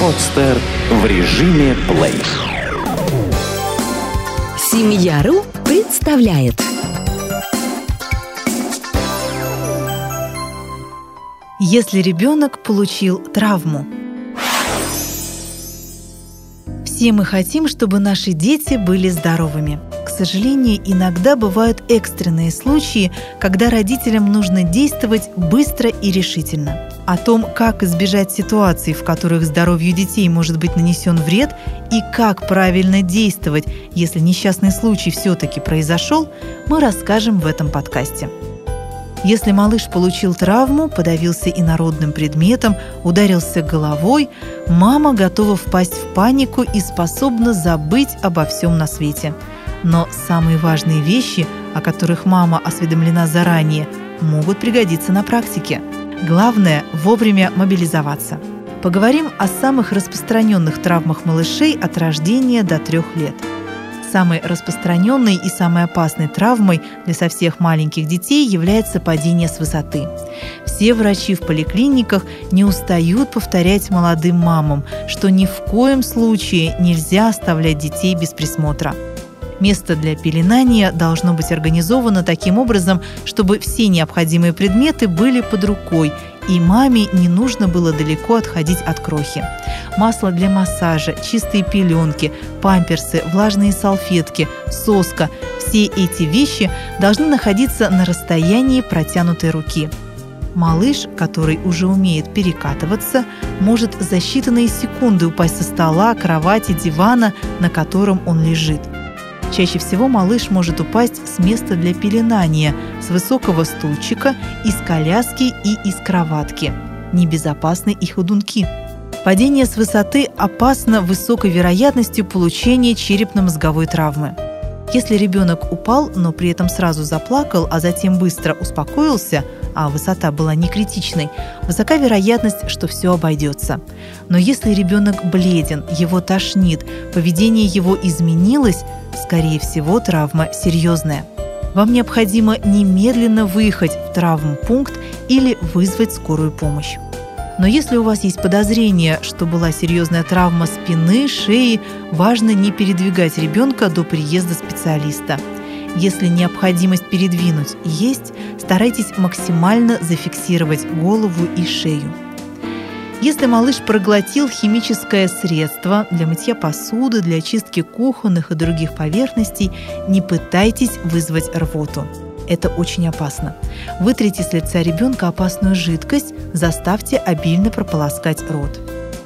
Подстер в режиме плей. Семья.ру представляет Если ребенок получил травму. Все мы хотим, чтобы наши дети были здоровыми. Сожалению, иногда бывают экстренные случаи, когда родителям нужно действовать быстро и решительно. О том, как избежать ситуаций, в которых здоровью детей может быть нанесен вред, и как правильно действовать, если несчастный случай все-таки произошел, мы расскажем в этом подкасте. Если малыш получил травму, подавился инородным предметом, ударился головой, мама готова впасть в панику и способна забыть обо всем на свете. Но самые важные вещи, о которых мама осведомлена заранее, могут пригодиться на практике. Главное – вовремя мобилизоваться. Поговорим о самых распространенных травмах малышей от рождения до трех лет – Самой распространенной и самой опасной травмой для со всех маленьких детей является падение с высоты. Все врачи в поликлиниках не устают повторять молодым мамам, что ни в коем случае нельзя оставлять детей без присмотра. Место для пеленания должно быть организовано таким образом, чтобы все необходимые предметы были под рукой и маме не нужно было далеко отходить от крохи. Масло для массажа, чистые пеленки, памперсы, влажные салфетки, соска – все эти вещи должны находиться на расстоянии протянутой руки. Малыш, который уже умеет перекатываться, может за считанные секунды упасть со стола, кровати, дивана, на котором он лежит – Чаще всего малыш может упасть с места для пеленания, с высокого стульчика, из коляски и из кроватки. Небезопасны и ходунки. Падение с высоты опасно высокой вероятностью получения черепно-мозговой травмы. Если ребенок упал, но при этом сразу заплакал, а затем быстро успокоился, а высота была не критичной, высока вероятность, что все обойдется. Но если ребенок бледен, его тошнит, поведение его изменилось, скорее всего, травма серьезная. Вам необходимо немедленно выехать в травмпункт или вызвать скорую помощь. Но если у вас есть подозрение, что была серьезная травма спины, шеи, важно не передвигать ребенка до приезда специалиста. Если необходимость передвинуть есть, старайтесь максимально зафиксировать голову и шею. Если малыш проглотил химическое средство для мытья посуды, для очистки кухонных и других поверхностей, не пытайтесь вызвать рвоту. Это очень опасно. Вытрите с лица ребенка опасную жидкость, заставьте обильно прополоскать рот.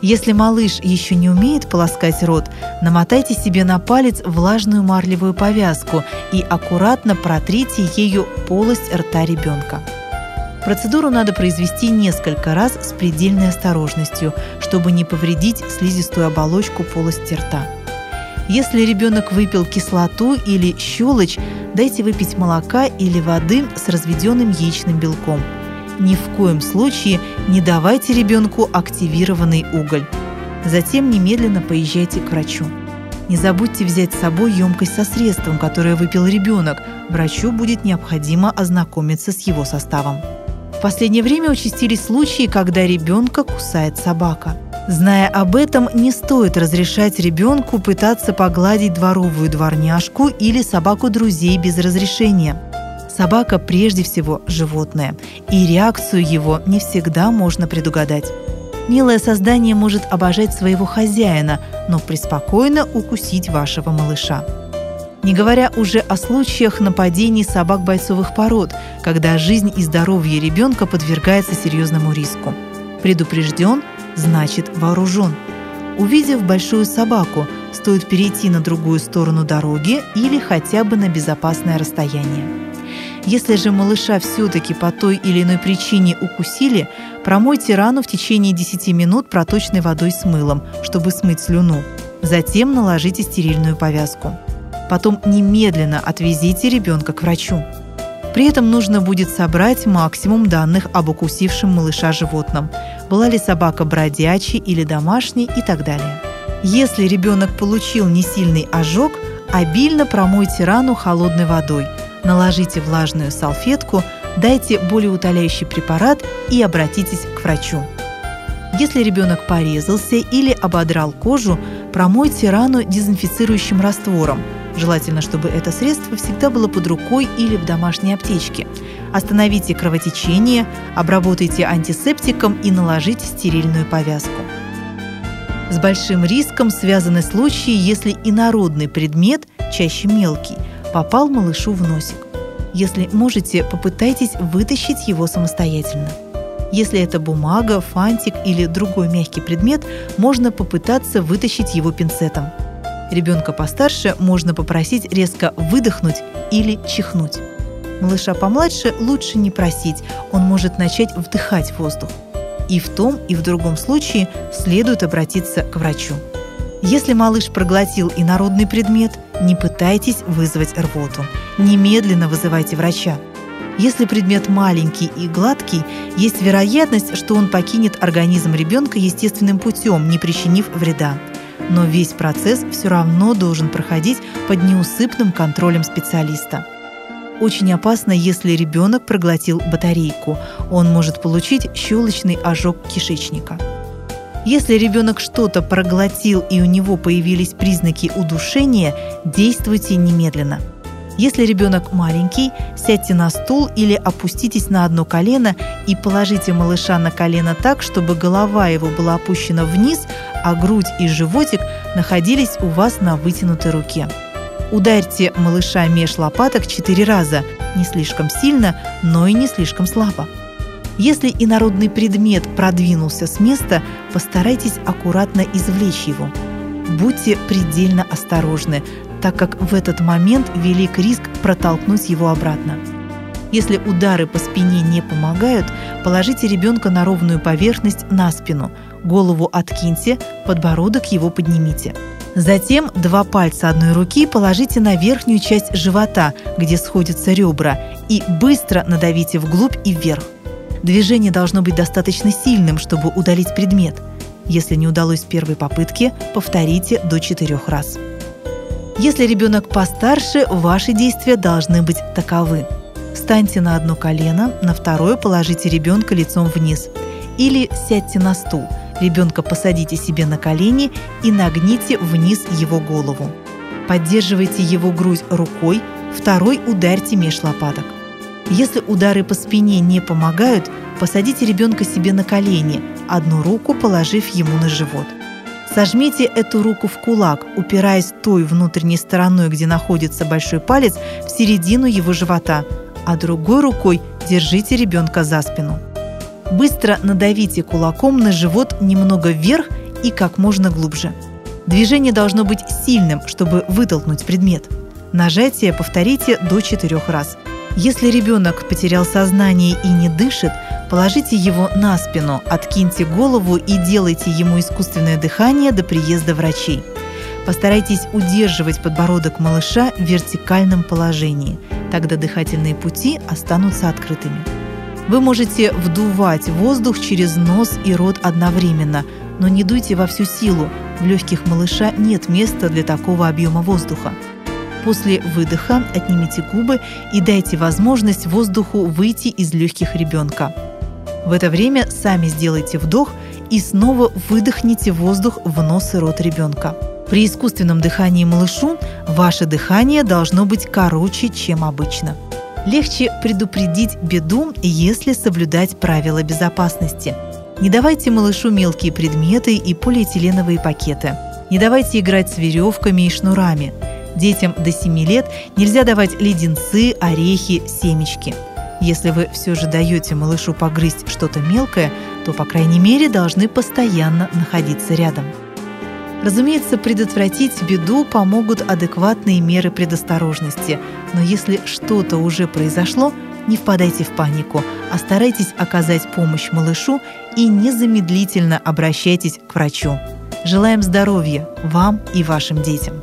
Если малыш еще не умеет полоскать рот, намотайте себе на палец влажную марлевую повязку и аккуратно протрите ею полость рта ребенка. Процедуру надо произвести несколько раз с предельной осторожностью, чтобы не повредить слизистую оболочку полости рта. Если ребенок выпил кислоту или щелочь, дайте выпить молока или воды с разведенным яичным белком. Ни в коем случае не давайте ребенку активированный уголь. Затем немедленно поезжайте к врачу. Не забудьте взять с собой емкость со средством, которое выпил ребенок. Врачу будет необходимо ознакомиться с его составом. В последнее время участились случаи, когда ребенка кусает собака. Зная об этом, не стоит разрешать ребенку пытаться погладить дворовую дворняжку или собаку друзей без разрешения. Собака прежде всего животное, и реакцию его не всегда можно предугадать. Милое создание может обожать своего хозяина, но преспокойно укусить вашего малыша не говоря уже о случаях нападений собак бойцовых пород, когда жизнь и здоровье ребенка подвергается серьезному риску. Предупрежден – значит вооружен. Увидев большую собаку, стоит перейти на другую сторону дороги или хотя бы на безопасное расстояние. Если же малыша все-таки по той или иной причине укусили, промойте рану в течение 10 минут проточной водой с мылом, чтобы смыть слюну. Затем наложите стерильную повязку. Потом немедленно отвезите ребенка к врачу. При этом нужно будет собрать максимум данных об укусившем малыша животном. Была ли собака бродячей или домашней и так далее. Если ребенок получил несильный ожог, обильно промойте рану холодной водой, наложите влажную салфетку, дайте болеутоляющий препарат и обратитесь к врачу. Если ребенок порезался или ободрал кожу, промойте рану дезинфицирующим раствором. Желательно, чтобы это средство всегда было под рукой или в домашней аптечке. Остановите кровотечение, обработайте антисептиком и наложите стерильную повязку. С большим риском связаны случаи, если инородный предмет, чаще мелкий, попал малышу в носик. Если можете, попытайтесь вытащить его самостоятельно. Если это бумага, фантик или другой мягкий предмет, можно попытаться вытащить его пинцетом. Ребенка постарше можно попросить резко выдохнуть или чихнуть. Малыша помладше лучше не просить, он может начать вдыхать воздух. И в том, и в другом случае следует обратиться к врачу. Если малыш проглотил инородный предмет, не пытайтесь вызвать рвоту. Немедленно вызывайте врача. Если предмет маленький и гладкий, есть вероятность, что он покинет организм ребенка естественным путем, не причинив вреда. Но весь процесс все равно должен проходить под неусыпным контролем специалиста. Очень опасно, если ребенок проглотил батарейку. Он может получить щелочный ожог кишечника. Если ребенок что-то проглотил и у него появились признаки удушения, действуйте немедленно. Если ребенок маленький, сядьте на стул или опуститесь на одно колено и положите малыша на колено так, чтобы голова его была опущена вниз, а грудь и животик находились у вас на вытянутой руке. Ударьте малыша меж лопаток четыре раза, не слишком сильно, но и не слишком слабо. Если инородный предмет продвинулся с места, постарайтесь аккуратно извлечь его. Будьте предельно осторожны, так как в этот момент велик риск протолкнуть его обратно. Если удары по спине не помогают, положите ребенка на ровную поверхность на спину, голову откиньте, подбородок его поднимите. Затем два пальца одной руки положите на верхнюю часть живота, где сходятся ребра, и быстро надавите вглубь и вверх. Движение должно быть достаточно сильным, чтобы удалить предмет. Если не удалось с первой попытки, повторите до четырех раз. Если ребенок постарше, ваши действия должны быть таковы. Встаньте на одно колено, на второе положите ребенка лицом вниз. Или сядьте на стул. Ребенка посадите себе на колени и нагните вниз его голову. Поддерживайте его грудь рукой, второй ударьте меж лопаток. Если удары по спине не помогают, посадите ребенка себе на колени, одну руку положив ему на живот. Сожмите эту руку в кулак, упираясь той внутренней стороной, где находится большой палец, в середину его живота, а другой рукой держите ребенка за спину. Быстро надавите кулаком на живот немного вверх и как можно глубже. Движение должно быть сильным, чтобы вытолкнуть предмет. Нажатие повторите до четырех раз – если ребенок потерял сознание и не дышит, положите его на спину, откиньте голову и делайте ему искусственное дыхание до приезда врачей. Постарайтесь удерживать подбородок малыша в вертикальном положении, тогда дыхательные пути останутся открытыми. Вы можете вдувать воздух через нос и рот одновременно, но не дуйте во всю силу, в легких малыша нет места для такого объема воздуха. После выдоха отнимите губы и дайте возможность воздуху выйти из легких ребенка. В это время сами сделайте вдох и снова выдохните воздух в нос и рот ребенка. При искусственном дыхании малышу ваше дыхание должно быть короче, чем обычно. Легче предупредить беду, если соблюдать правила безопасности. Не давайте малышу мелкие предметы и полиэтиленовые пакеты. Не давайте играть с веревками и шнурами – Детям до 7 лет нельзя давать леденцы, орехи, семечки. Если вы все же даете малышу погрызть что-то мелкое, то, по крайней мере, должны постоянно находиться рядом. Разумеется, предотвратить беду помогут адекватные меры предосторожности, но если что-то уже произошло, не впадайте в панику, а старайтесь оказать помощь малышу и незамедлительно обращайтесь к врачу. Желаем здоровья вам и вашим детям!